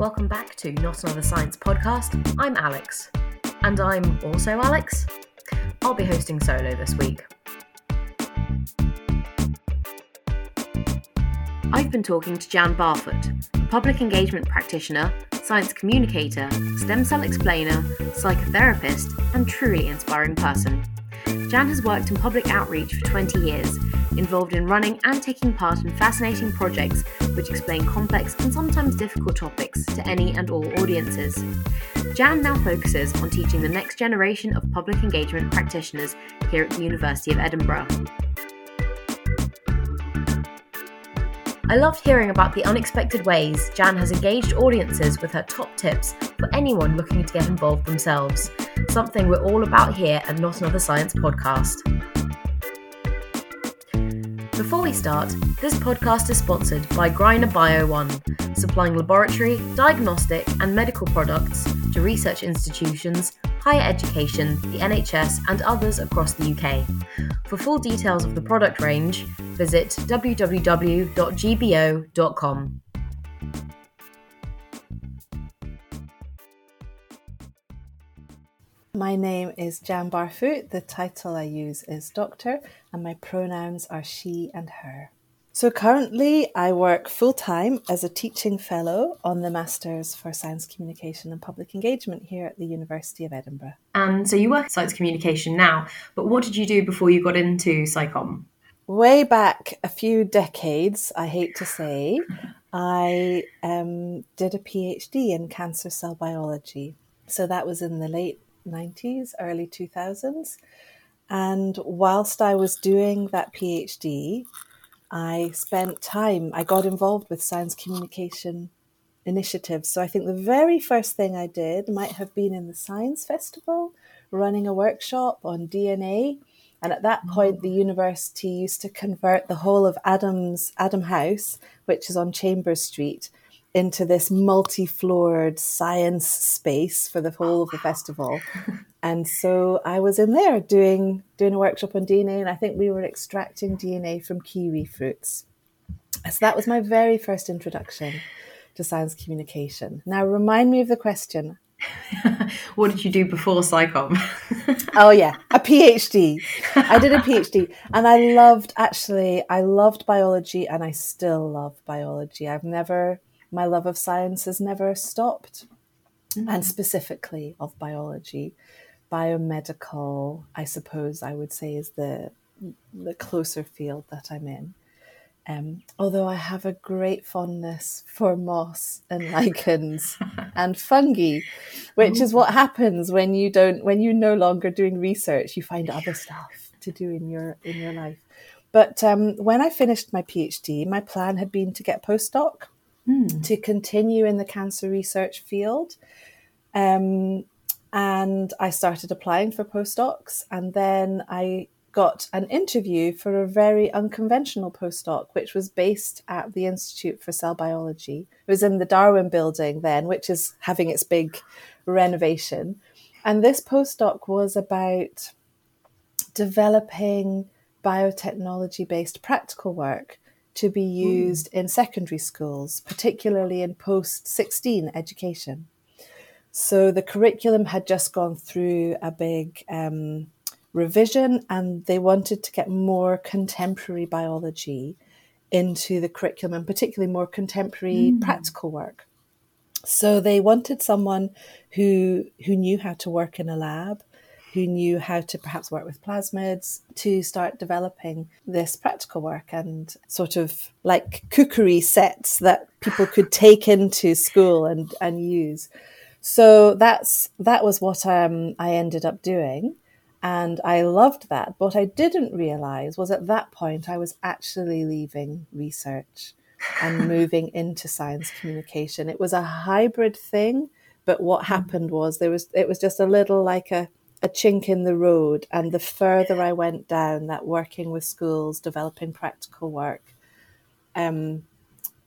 Welcome back to Not Another Science podcast. I'm Alex. And I'm also Alex. I'll be hosting solo this week. I've been talking to Jan Barfoot, a public engagement practitioner, science communicator, stem cell explainer, psychotherapist, and truly inspiring person. Jan has worked in public outreach for 20 years, involved in running and taking part in fascinating projects which explain complex and sometimes difficult topics to any and all audiences. Jan now focuses on teaching the next generation of public engagement practitioners here at the University of Edinburgh. I loved hearing about the unexpected ways Jan has engaged audiences with her top tips for anyone looking to get involved themselves, something we're all about here at Not Another Science podcast. Before we start, this podcast is sponsored by Greiner Bio One, supplying laboratory, diagnostic, and medical products to research institutions, higher education, the NHS, and others across the UK. For full details of the product range, visit www.gbo.com. My name is Jan Barfoot. The title I use is doctor, and my pronouns are she and her. So currently, I work full time as a teaching fellow on the Masters for Science Communication and Public Engagement here at the University of Edinburgh. And so you work in science communication now, but what did you do before you got into SciComm? Way back a few decades, I hate to say, I um, did a PhD in cancer cell biology. So that was in the late 90s, early 2000s. And whilst I was doing that PhD, I spent time, I got involved with science communication initiatives. So I think the very first thing I did might have been in the Science Festival, running a workshop on DNA. And at that point, the university used to convert the whole of Adams Adam House, which is on Chambers Street, into this multi-floored science space for the whole of the festival. And so I was in there doing doing a workshop on DNA, and I think we were extracting DNA from kiwi fruits. So that was my very first introduction to science communication. Now remind me of the question. what did you do before SciComm? oh yeah, a PhD. I did a PhD, and I loved actually. I loved biology, and I still love biology. I've never my love of science has never stopped, mm-hmm. and specifically of biology. Biomedical, I suppose I would say, is the the closer field that I'm in. Um, although I have a great fondness for moss and lichens and fungi, which is what happens when you don't when you're no longer doing research, you find other stuff to do in your in your life. But um, when I finished my PhD, my plan had been to get postdoc mm. to continue in the cancer research field. Um, and I started applying for postdocs, and then I got an interview for a very unconventional postdoc, which was based at the Institute for Cell Biology. It was in the Darwin building then, which is having its big renovation. And this postdoc was about developing biotechnology based practical work to be hmm. used in secondary schools, particularly in post 16 education. So the curriculum had just gone through a big um, revision and they wanted to get more contemporary biology into the curriculum and particularly more contemporary mm. practical work. So they wanted someone who who knew how to work in a lab, who knew how to perhaps work with plasmids to start developing this practical work and sort of like cookery sets that people could take into school and, and use. So that's that was what um, I ended up doing. And I loved that. But what I didn't realize was at that point I was actually leaving research and moving into science communication. It was a hybrid thing, but what hmm. happened was there was it was just a little like a a chink in the road. And the further I went down that working with schools, developing practical work, um,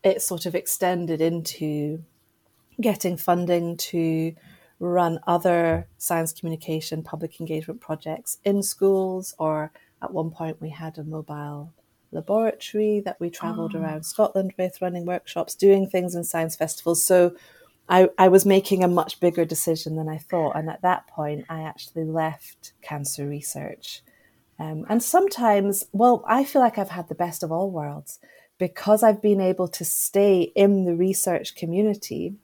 it sort of extended into getting funding to run other science communication public engagement projects in schools or at one point we had a mobile laboratory that we traveled oh. around Scotland with running workshops doing things in science festivals so I, I was making a much bigger decision than I thought. And at that point, I actually left cancer research. Um, and sometimes, well, I feel like I've had the best of all worlds because I've been able to stay in the research community.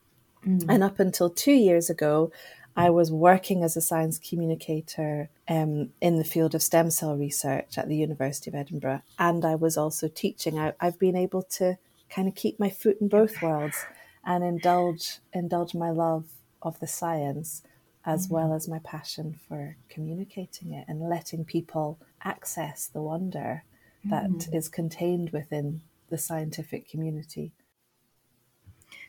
Mm. And up until two years ago, I was working as a science communicator um, in the field of stem cell research at the University of Edinburgh. And I was also teaching. I, I've been able to kind of keep my foot in both worlds and indulge indulge my love of the science as mm-hmm. well as my passion for communicating it and letting people access the wonder that mm-hmm. is contained within the scientific community.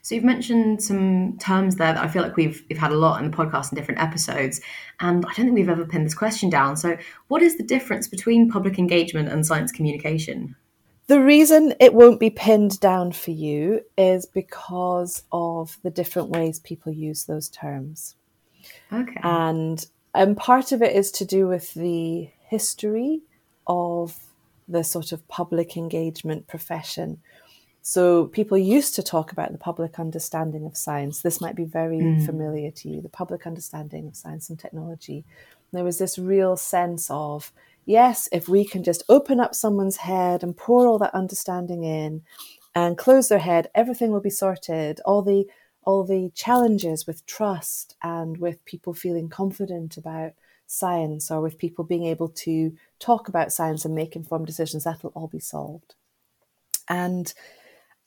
So you've mentioned some terms there that I feel like we've we've had a lot in the podcast in different episodes, and I don't think we've ever pinned this question down. So, what is the difference between public engagement and science communication? The reason it won't be pinned down for you is because of the different ways people use those terms. Okay. And and part of it is to do with the history of the sort of public engagement profession. So people used to talk about the public understanding of science. This might be very mm. familiar to you, the public understanding of science and technology. There was this real sense of yes, if we can just open up someone's head and pour all that understanding in and close their head, everything will be sorted. All the all the challenges with trust and with people feeling confident about science or with people being able to talk about science and make informed decisions, that'll all be solved. And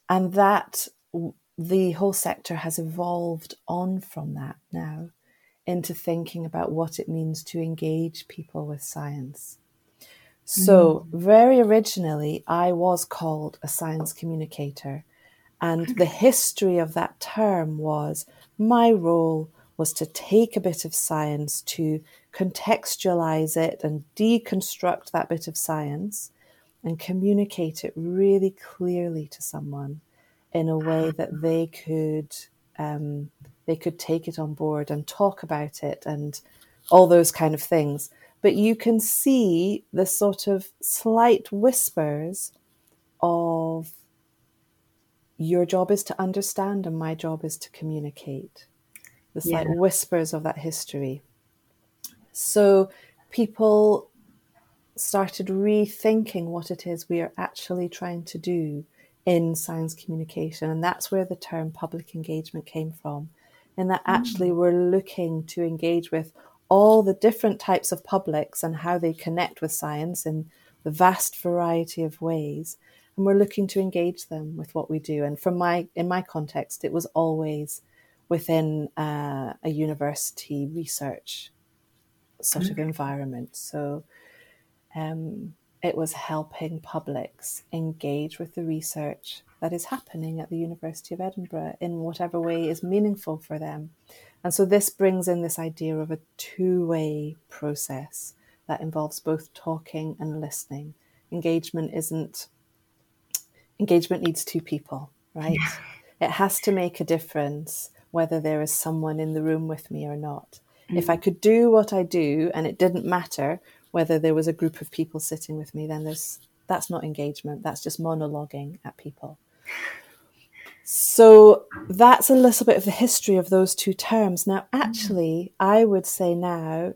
and that the whole sector has evolved on from that now into thinking about what it means to engage people with science. So, mm. very originally, I was called a science communicator. And the history of that term was my role was to take a bit of science, to contextualize it and deconstruct that bit of science and communicate it really clearly to someone in a way that they could um, they could take it on board and talk about it and all those kind of things but you can see the sort of slight whispers of your job is to understand and my job is to communicate. The slight yeah. whispers of that history. So people started rethinking what it is we are actually trying to do in science communication. And that's where the term public engagement came from. And that actually mm. we're looking to engage with all the different types of publics and how they connect with science in the vast variety of ways. And we're looking to engage them with what we do. And from my in my context it was always within uh, a university research sort of environment. So um, it was helping publics engage with the research that is happening at the University of Edinburgh in whatever way is meaningful for them and so this brings in this idea of a two way process that involves both talking and listening. Engagement isn't, engagement needs two people, right? Yeah. It has to make a difference whether there is someone in the room with me or not. Mm. If I could do what I do and it didn't matter whether there was a group of people sitting with me, then there's that's not engagement. That's just monologuing at people. So that's a little bit of the history of those two terms. Now, actually, I would say now,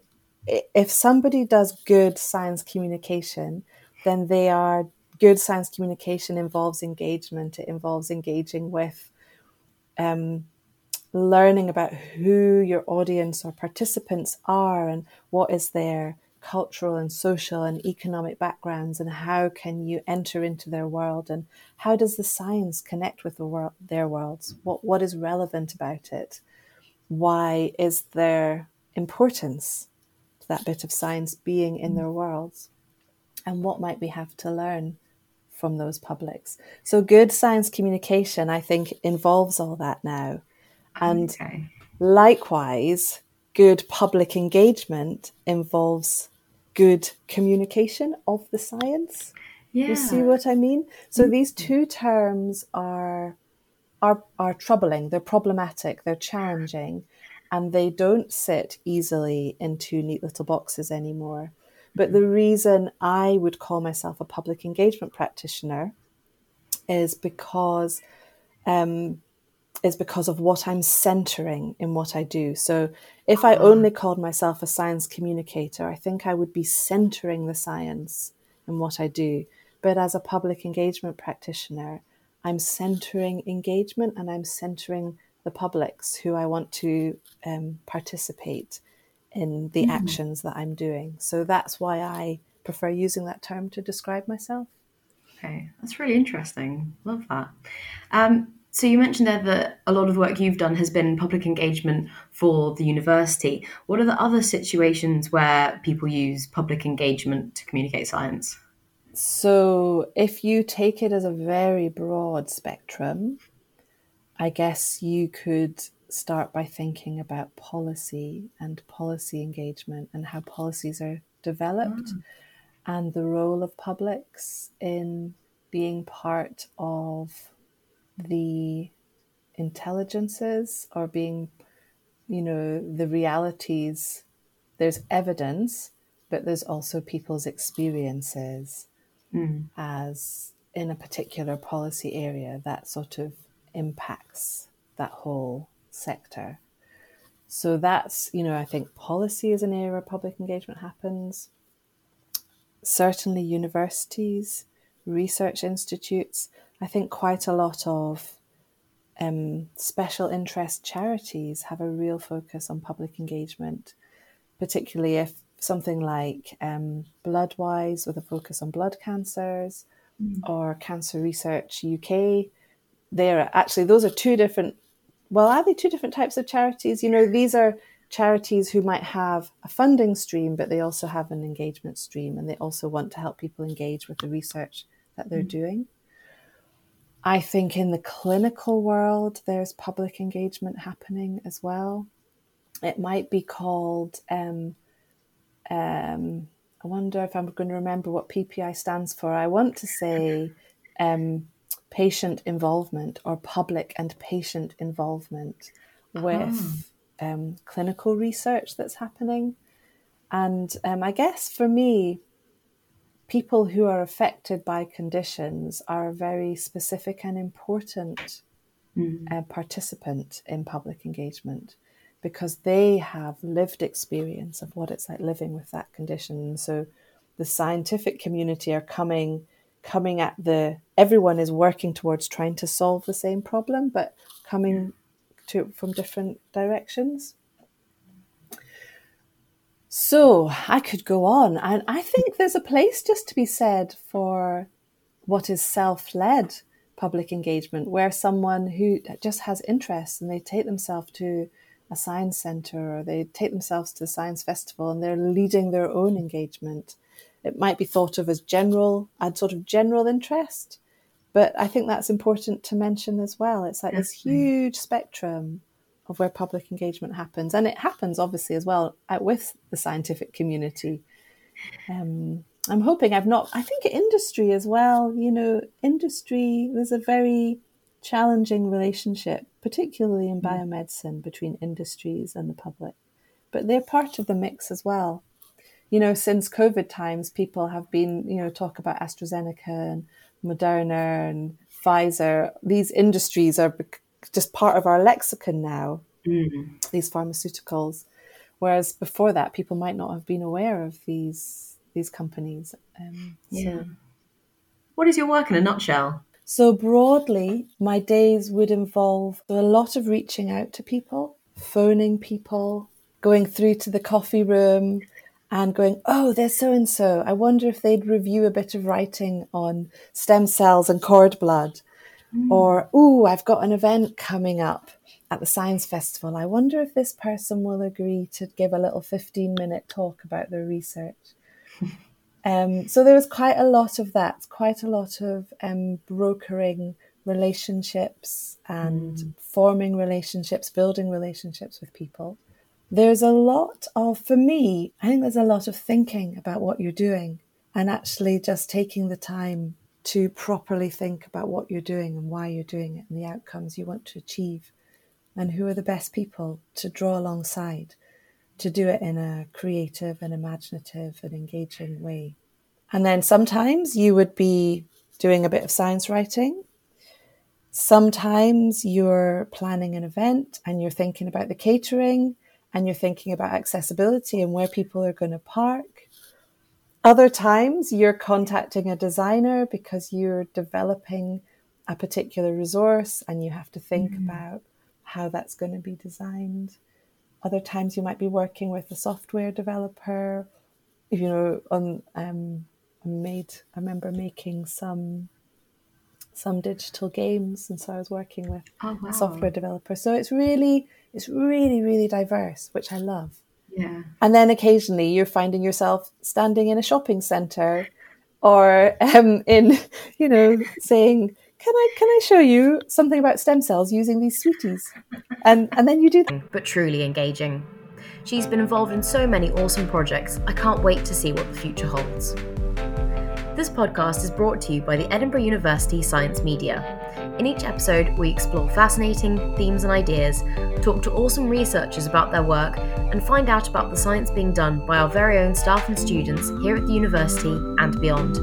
if somebody does good science communication, then they are good science communication involves engagement. It involves engaging with um, learning about who your audience or participants are and what is their cultural and social and economic backgrounds and how can you enter into their world and how does the science connect with the world, their worlds? What what is relevant about it? Why is there importance to that bit of science being in their worlds? And what might we have to learn from those publics? So good science communication i think involves all that now. And okay. likewise good public engagement involves good communication of the science. Yeah. You see what I mean? So mm-hmm. these two terms are are are troubling, they're problematic, they're challenging, and they don't sit easily in two neat little boxes anymore. But the reason I would call myself a public engagement practitioner is because um, is because of what I'm centering in what I do. So if I only called myself a science communicator, I think I would be centering the science in what I do. But as a public engagement practitioner, I'm centering engagement and I'm centering the publics who I want to um, participate in the mm. actions that I'm doing. So that's why I prefer using that term to describe myself. Okay, that's really interesting. Love that. Um, so you mentioned there that a lot of the work you've done has been public engagement for the university. What are the other situations where people use public engagement to communicate science? So if you take it as a very broad spectrum, I guess you could start by thinking about policy and policy engagement and how policies are developed mm. and the role of publics in being part of the intelligences or being, you know, the realities. There's evidence, but there's also people's experiences mm. as in a particular policy area that sort of impacts that whole sector. So that's, you know, I think policy is an area where public engagement happens. Certainly, universities, research institutes, I think quite a lot of um, special interest charities have a real focus on public engagement, particularly if something like um, Bloodwise with a focus on blood cancers mm. or Cancer Research UK. They're actually, those are two different, well, are they two different types of charities? You know, these are charities who might have a funding stream, but they also have an engagement stream and they also want to help people engage with the research that they're mm. doing. I think in the clinical world, there's public engagement happening as well. It might be called, um, um, I wonder if I'm going to remember what PPI stands for. I want to say um, patient involvement or public and patient involvement with oh. clinical research that's happening. And um, I guess for me, people who are affected by conditions are a very specific and important mm. uh, participant in public engagement because they have lived experience of what it's like living with that condition. So the scientific community are coming coming at the everyone is working towards trying to solve the same problem but coming to from different directions. So I could go on, and I think there's a place just to be said for what is self led public engagement, where someone who just has interests and they take themselves to a science center or they take themselves to a science festival and they're leading their own engagement. It might be thought of as general, and sort of general interest, but I think that's important to mention as well. It's like this huge spectrum of where public engagement happens, and it happens obviously as well with the scientific community. Um, I'm hoping I've not. I think industry as well. You know, industry. There's a very challenging relationship, particularly in mm. biomedicine, between industries and the public. But they're part of the mix as well. You know, since COVID times, people have been, you know, talk about AstraZeneca and Moderna and Pfizer. These industries are just part of our lexicon now, mm. these pharmaceuticals. Whereas before that, people might not have been aware of these these companies. Um, yeah. So. What is your work in a nutshell? So broadly, my days would involve a lot of reaching out to people, phoning people, going through to the coffee room, and going, oh, there's so and so. I wonder if they'd review a bit of writing on stem cells and cord blood. Mm. Or, oh, I've got an event coming up at the Science Festival. I wonder if this person will agree to give a little 15 minute talk about their research. um, so there was quite a lot of that, quite a lot of um, brokering relationships and mm. forming relationships, building relationships with people. There's a lot of, for me, I think there's a lot of thinking about what you're doing and actually just taking the time to properly think about what you're doing and why you're doing it and the outcomes you want to achieve and who are the best people to draw alongside to do it in a creative and imaginative and engaging way. And then sometimes you would be doing a bit of science writing. Sometimes you're planning an event and you're thinking about the catering and you're thinking about accessibility and where people are going to park. Other times you're contacting a designer because you're developing a particular resource and you have to think mm-hmm. about how that's going to be designed. Other times you might be working with a software developer. If you know, on um, I made I remember making some some digital games, and so I was working with oh, wow. a software developer. So it's really it's really really diverse, which I love. Yeah. And then occasionally you're finding yourself standing in a shopping center or um, in, you know, saying, can I can I show you something about stem cells using these sweeties? And and then you do that. But truly engaging. She's been involved in so many awesome projects. I can't wait to see what the future holds. This podcast is brought to you by the Edinburgh University Science Media. In each episode, we explore fascinating themes and ideas, talk to awesome researchers about their work, and find out about the science being done by our very own staff and students here at the university and beyond.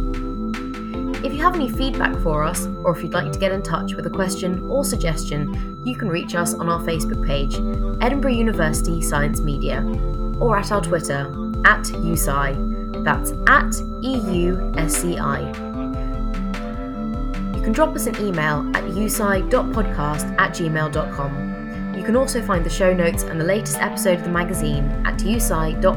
If you have any feedback for us, or if you'd like to get in touch with a question or suggestion, you can reach us on our Facebook page, Edinburgh University Science Media, or at our Twitter, at EUSci. That's at EUSCI. You can drop us an email at eusci.podcast at gmail.com. You can also find the show notes and the latest episode of the magazine at eusci.org.uk.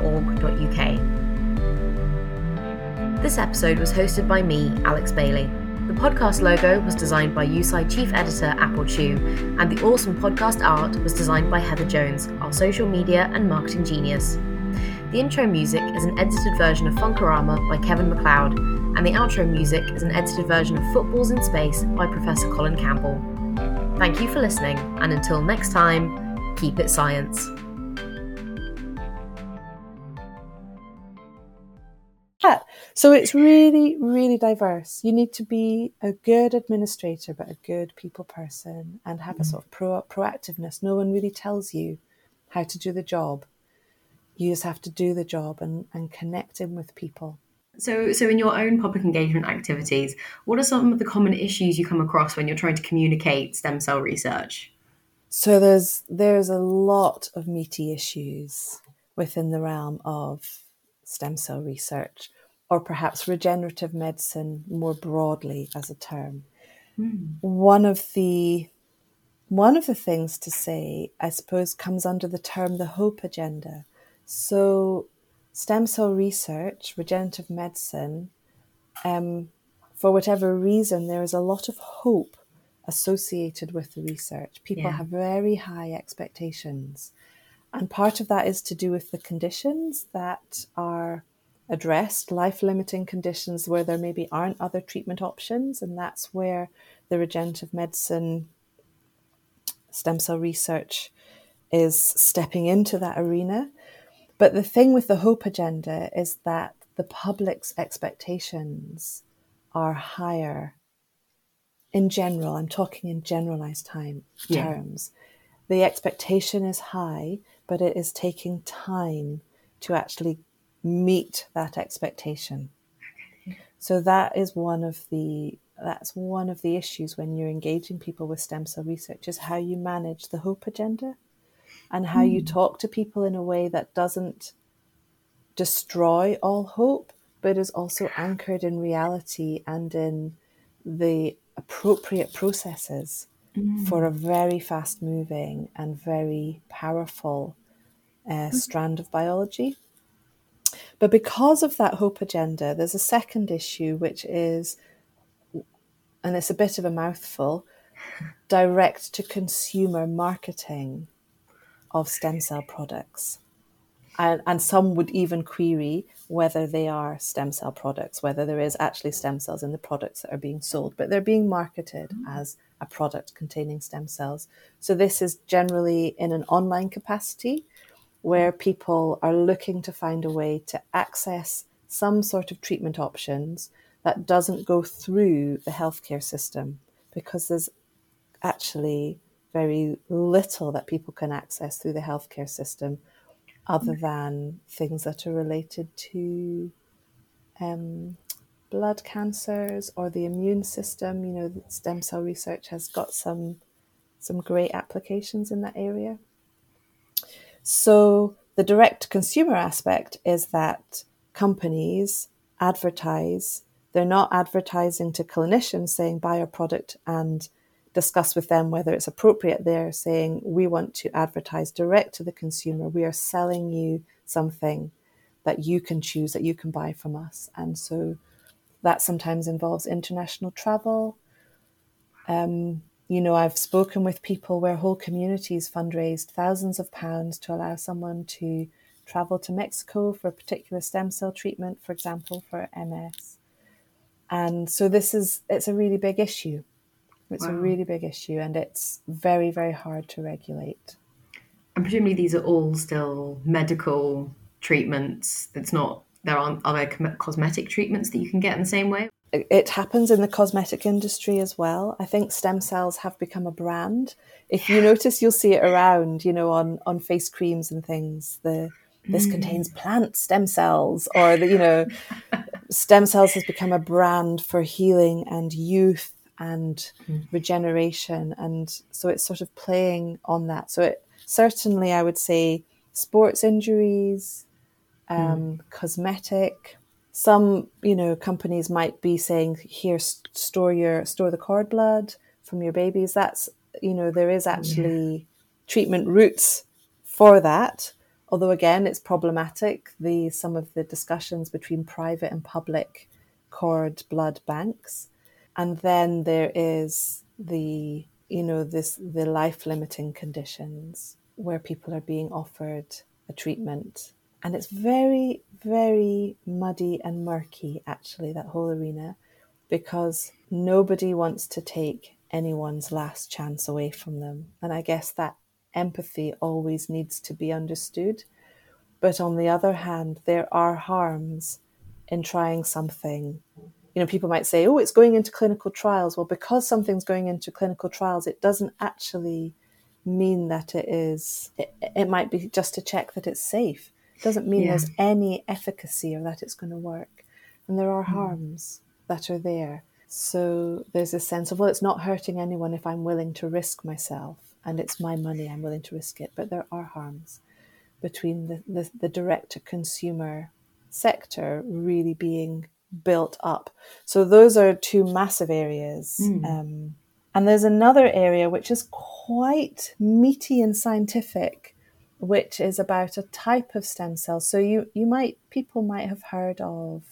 This episode was hosted by me, Alex Bailey. The podcast logo was designed by EUSci Chief Editor Apple Chu, and the awesome podcast art was designed by Heather Jones, our social media and marketing genius. The intro music is an edited version of Funkorama by Kevin MacLeod, and the outro music is an edited version of Footballs in Space by Professor Colin Campbell. Thank you for listening, and until next time, keep it science. So it's really, really diverse. You need to be a good administrator, but a good people person and have a mm. sort of pro- proactiveness. No one really tells you how to do the job. You just have to do the job and, and connect in with people. So, so in your own public engagement activities, what are some of the common issues you come across when you're trying to communicate stem cell research? So there's there's a lot of meaty issues within the realm of stem cell research or perhaps regenerative medicine more broadly as a term. Mm. One of the one of the things to say, I suppose, comes under the term the hope agenda. So, stem cell research, regenerative medicine, um, for whatever reason, there is a lot of hope associated with the research. People yeah. have very high expectations. And part of that is to do with the conditions that are addressed life limiting conditions where there maybe aren't other treatment options. And that's where the regenerative medicine stem cell research is stepping into that arena. But the thing with the hope agenda is that the public's expectations are higher in general. I'm talking in generalized time yeah. terms. The expectation is high, but it is taking time to actually meet that expectation. So that is one of the that's one of the issues when you're engaging people with stem cell research is how you manage the hope agenda and how mm. you hmm. talk to people in a way that doesn't destroy all hope but is also anchored in reality and in the appropriate processes mm. for a very fast moving and very powerful uh, strand of biology. But because of that hope agenda, there's a second issue, which is, and it's a bit of a mouthful, direct to consumer marketing of stem cell products. And, and some would even query whether they are stem cell products, whether there is actually stem cells in the products that are being sold, but they're being marketed mm. as a product containing stem cells. So this is generally in an online capacity where people are looking to find a way to access some sort of treatment options that doesn't go through the healthcare system because there's actually very little that people can access through the healthcare system other than things that are related to um, blood cancers or the immune system. You know, stem cell research has got some some great applications in that area. So the direct consumer aspect is that companies advertise. They're not advertising to clinicians saying buy our product and discuss with them whether it's appropriate. They're saying we want to advertise direct to the consumer. We are selling you something that you can choose, that you can buy from us. And so that sometimes involves international travel. Um, you know, I've spoken with people where whole communities fundraised thousands of pounds to allow someone to travel to Mexico for a particular stem cell treatment, for example, for MS. And so this is it's a really big issue. It's wow. a really big issue and it's very, very hard to regulate. And presumably these are all still medical treatments. It's not there aren't other cosmetic treatments that you can get in the same way. It happens in the cosmetic industry as well. I think stem cells have become a brand. If you notice, you'll see it around, you know, on on face creams and things. The this mm. contains plant stem cells, or the you know, stem cells has become a brand for healing and youth and mm. regeneration, and so it's sort of playing on that. So it certainly, I would say, sports injuries, um, mm. cosmetic. Some, you know, companies might be saying, "Here, store your store the cord blood from your babies." That's, you know, there is actually yeah. treatment routes for that. Although again, it's problematic. The some of the discussions between private and public cord blood banks, and then there is the you know this the life limiting conditions where people are being offered a treatment and it's very, very muddy and murky, actually, that whole arena, because nobody wants to take anyone's last chance away from them. And I guess that empathy always needs to be understood. But on the other hand, there are harms in trying something. You know, people might say, oh, it's going into clinical trials. Well, because something's going into clinical trials, it doesn't actually mean that it is, it, it might be just to check that it's safe It doesn't mean yeah. there's any efficacy or that it's going to work. And there are mm. harms that are there. So there's a sense of, well, it's not hurting anyone if I'm willing to risk myself and it's my money, I'm willing to risk it. But there are harms between the, the, the direct to consumer sector really being built up. So those are two massive areas. Mm. Um, and there's another area which is quite meaty and scientific, which is about a type of stem cell. So you you might people might have heard of,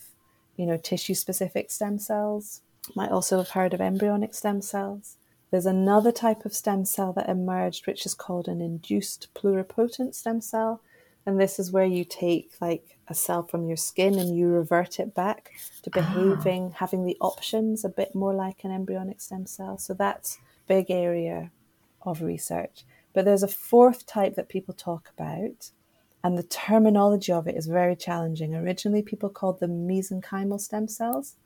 you know, tissue specific stem cells. Might also have heard of embryonic stem cells. There's another type of stem cell that emerged, which is called an induced pluripotent stem cell. And this is where you take like a cell from your skin and you revert it back to ah. behaving, ah. having the options a bit more like an embryonic stem cell. So that's big area of research. But there's a fourth type that people talk about, and the terminology of it is very challenging. Originally, people called them mesenchymal stem cells.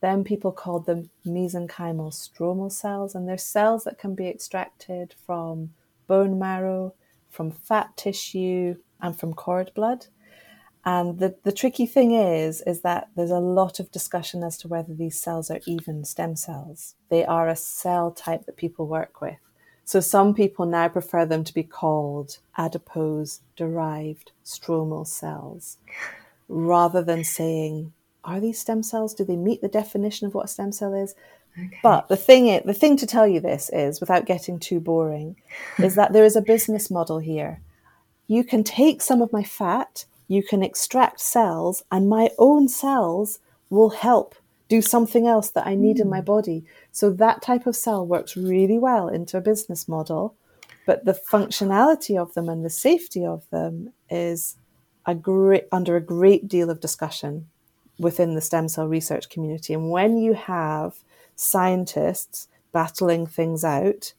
Then people called them mesenchymal stromal cells, and they're cells that can be extracted from bone marrow, from fat tissue, and from cord blood. And the, the tricky thing is, is that there's a lot of discussion as to whether these cells are even stem cells. They are a cell type that people work with. So some people now prefer them to be called adipose derived stromal cells rather than saying, are these stem cells? Do they meet the definition of what a stem cell is? Okay. But the thing is, the thing to tell you this is, without getting too boring, is that there is a business model here. You can take some of my fat, you can extract cells, and my own cells will help do something else that I need mm. in my hmm. body. So that type of cell works really well into a business model, but the functionality of them and the safety of them is a great under a great deal of discussion within the stem cell research community. And when you have scientists battling things out,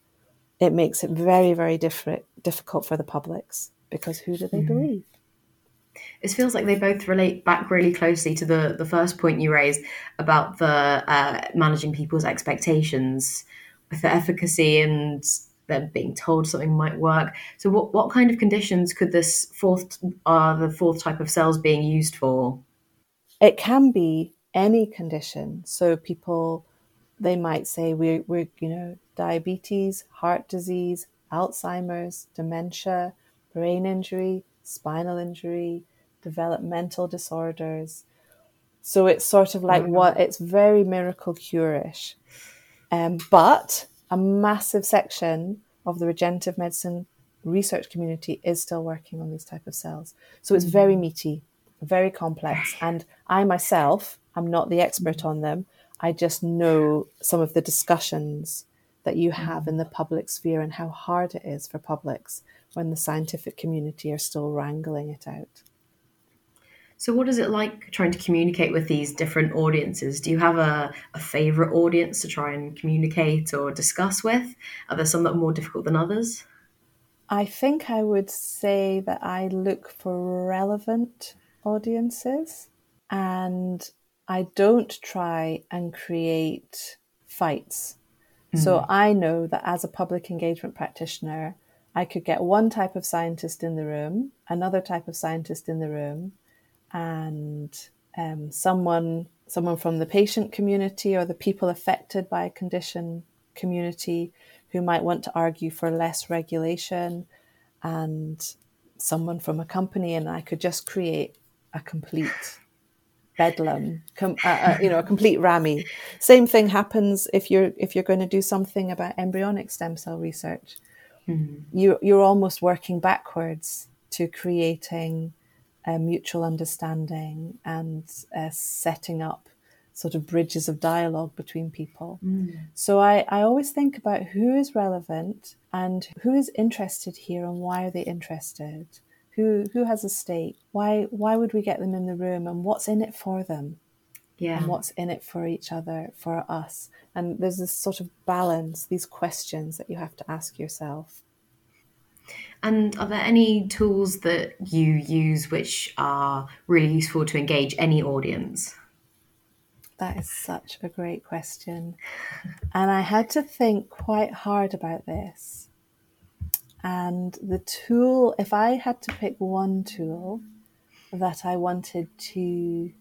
it makes it very, very different, difficult for the publics because who do they mm. believe? it feels like they both relate back really closely to the the first point you raised about the uh, managing people's expectations with the efficacy and them being told something might work. So, what what kind of conditions could this fourth uh, the fourth type of cells being used for? It can be any condition. So people, they might say we're, we're, you know, diabetes, heart disease, Alzheimer's, dementia, brain injury, spinal injury, developmental disorders. So it's sort of like mm-hmm. what it's very miracle curish. Um, but a massive section of the regenerative medicine research community is still working on these type of cells. So it's mm-hmm. very meaty, very complex. And I myself I'm not the expert mm-hmm. on them. I just know some of the discussions that you have mm-hmm. in the public sphere and how hard it is for publics when the scientific community are still wrangling it out. So, what is it like trying to communicate with these different audiences? Do you have a, a favorite audience to try and communicate or discuss with? Are there some that are more difficult than others? I think I would say that I look for relevant audiences and I don't try and create fights. Mm. So hmm. I know that as a public engagement practitioner, I could get one type of scientist in the room, another type of scientist in the room, and um, someone someone from the patient community or the people affected by a condition community who might want to argue for less regulation and someone from a company and I could just create a complete bedlam, com- uh, uh, you know, a complete rammy. Same thing happens if you're if you're going to do something about embryonic stem cell research. Mm-hmm. You you're almost working backwards to creating a mutual understanding and uh, setting up sort of bridges of dialogue between people. Mm. So I, I always think about who is relevant and who is interested here and why are they interested who who has a stake why why would we get them in the room and what's in it for them yeah. and what's in it for each other for us. And there's this sort of balance these questions that you have to ask yourself. And are there any tools that you use which are really useful to engage any audience? That is such a great question. And i had to think quite hard about this. And the tool, if I had to pick one tool that I wanted to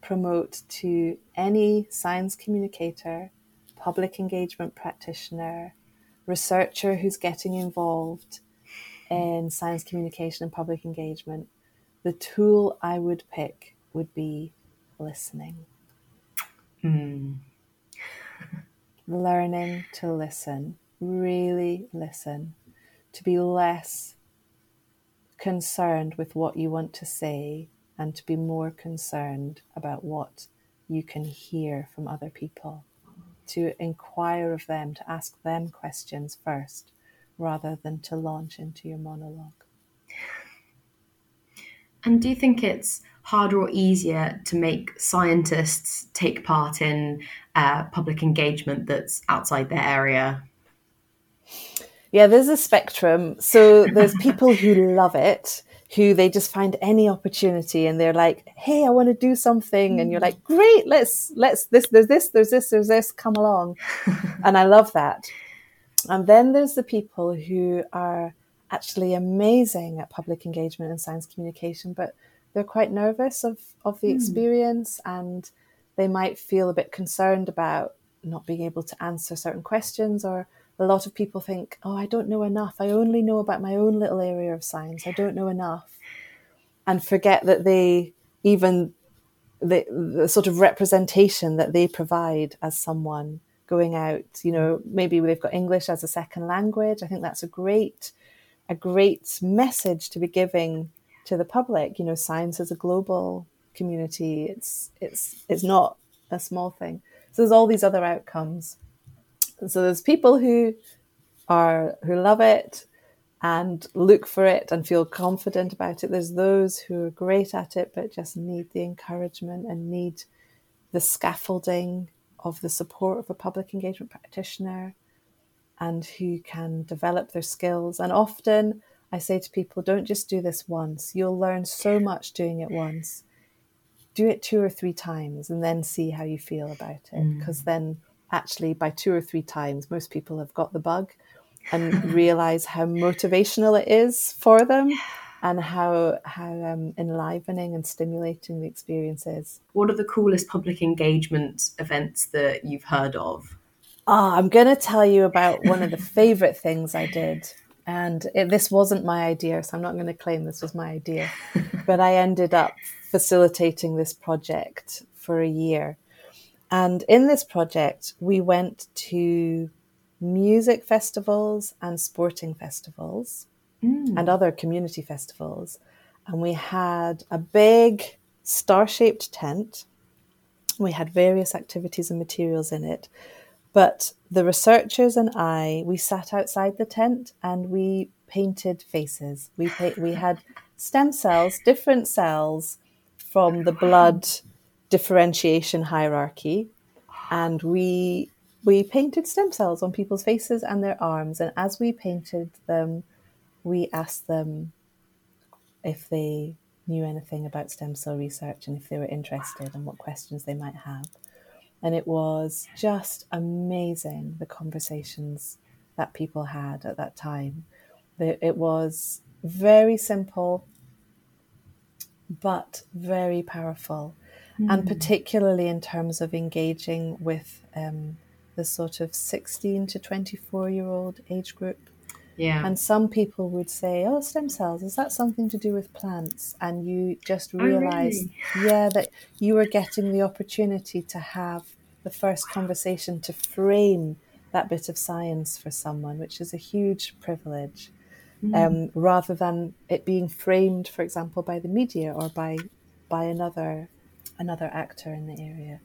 promote to any science communicator, public engagement practitioner, researcher who's getting involved in science communication and public engagement, the tool I would pick would be listening. Mm. Learning to listen, really listen to be less concerned with what you want to say and to be more concerned about what you can hear from other people, to inquire of them, to ask them questions first, rather than to launch into your monologue. And do you think it's harder or easier to make scientists take part in uh, public engagement that's outside their area? Yeah, there's a spectrum. So there's people who love it, who they just find any opportunity and they're like, "Hey, I want to do something." And you're like, "Great, let's let's this there's this there's this there's this come along." and I love that. And then there's the people who are actually amazing at public engagement and science communication, but they're quite nervous of of the mm. experience and they might feel a bit concerned about not being able to answer certain questions or a lot of people think, oh, I don't know enough. I only know about my own little area of science. I don't know enough. And forget that they, even the, the sort of representation that they provide as someone going out, you know, maybe they've got English as a second language. I think that's a great, a great message to be giving to the public. You know, science is a global community. It's, it's, it's not a small thing. So there's all these other outcomes so there's people who are who love it and look for it and feel confident about it. There's those who are great at it but just need the encouragement and need the scaffolding of the support of a public engagement practitioner and who can develop their skills. And often I say to people, don't just do this once. You'll learn so much doing it once. Do it two or three times and then see how you feel about it. Because mm. then actually by two or three times, most people have got the bug and realize how motivational it is for them and how how um, enlivening and stimulating the experience is. What are the coolest public engagement events that you've heard of? Oh, I'm going to tell you about one of the favorite things I did. And it, this wasn't my idea, so I'm not going to claim this was my idea. but I ended up facilitating this project for a year. And in this project, we went to music festivals and sporting festivals mm. and other community festivals. And we had a big star shaped tent. We had various activities and materials in it. But the researchers and I, we sat outside the tent and we painted faces. We pa- we had stem cells, different cells from the blood differentiation hierarchy, and we we painted stem cells on people's faces and their arms. And as we painted them, we asked them if they knew anything about stem cell research and if they were interested and what questions they might have. And it was just amazing the conversations that people had at that time. It was very simple, but very powerful. Mm. And particularly in terms of engaging with um, the sort of 16 to 24 year old age group yeah. And some people would say, oh, stem cells, is that something to do with plants? And you just realize, oh, really? yeah, that you were getting the opportunity to have the first conversation to frame that bit of science for someone, which is a huge privilege. Mm. Um, rather than it being framed, for example, by the media or by by another another actor in the area.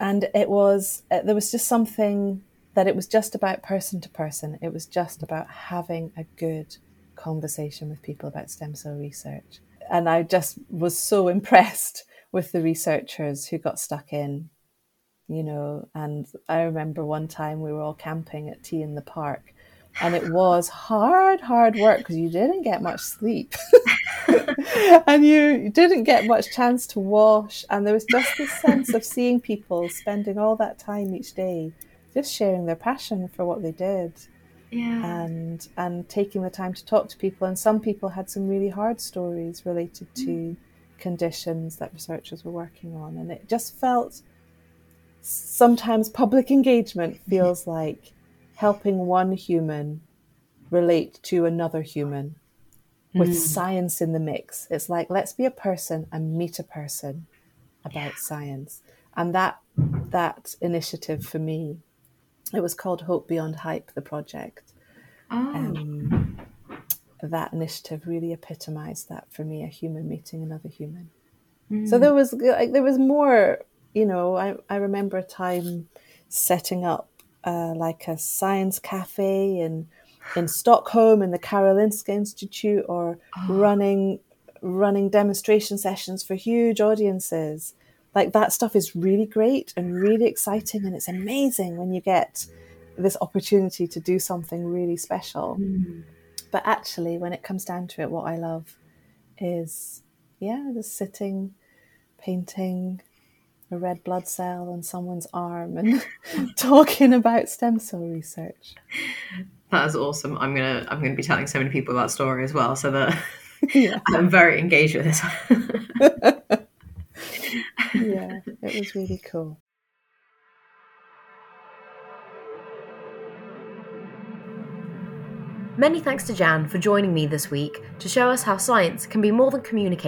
And it was uh, there was just something that it was just about person to person. It was just about having a good conversation with people about stem cell research. And I just was so impressed with the researchers who got stuck in, you know. And I remember one time we were all camping at T in the Park, and it was hard, hard work because you didn't get much sleep. and you didn't get much chance to wash. And there was just this sense of seeing people spending all that time each day just sharing their passion for what they did. Yeah. And and taking the time to talk to people. And some people had some really hard stories related to mm. conditions that researchers were working on. And it just felt sometimes public engagement feels like helping one human relate to another human with mm. science in the mix. It's like let's be a person and meet a person about yeah. science. And that that initiative for me it was called Hope Beyond Hype, the project. Oh. Um, that initiative really epitomized that for me, a human meeting another human. Mm. So there was like there was more, you know, I, I remember a time setting up uh, like a science cafe in in Stockholm in the Karolinska Institute or oh. running running demonstration sessions for huge audiences like that stuff is really great and really exciting and it's amazing when you get this opportunity to do something really special mm. but actually when it comes down to it what i love is yeah just sitting painting a red blood cell on someone's arm and talking about stem cell research that is awesome i'm gonna i'm gonna be telling so many people that story as well so that yeah. i'm very engaged with this yeah, it was really cool. Many thanks to Jan for joining me this week to show us how science can be more than communicating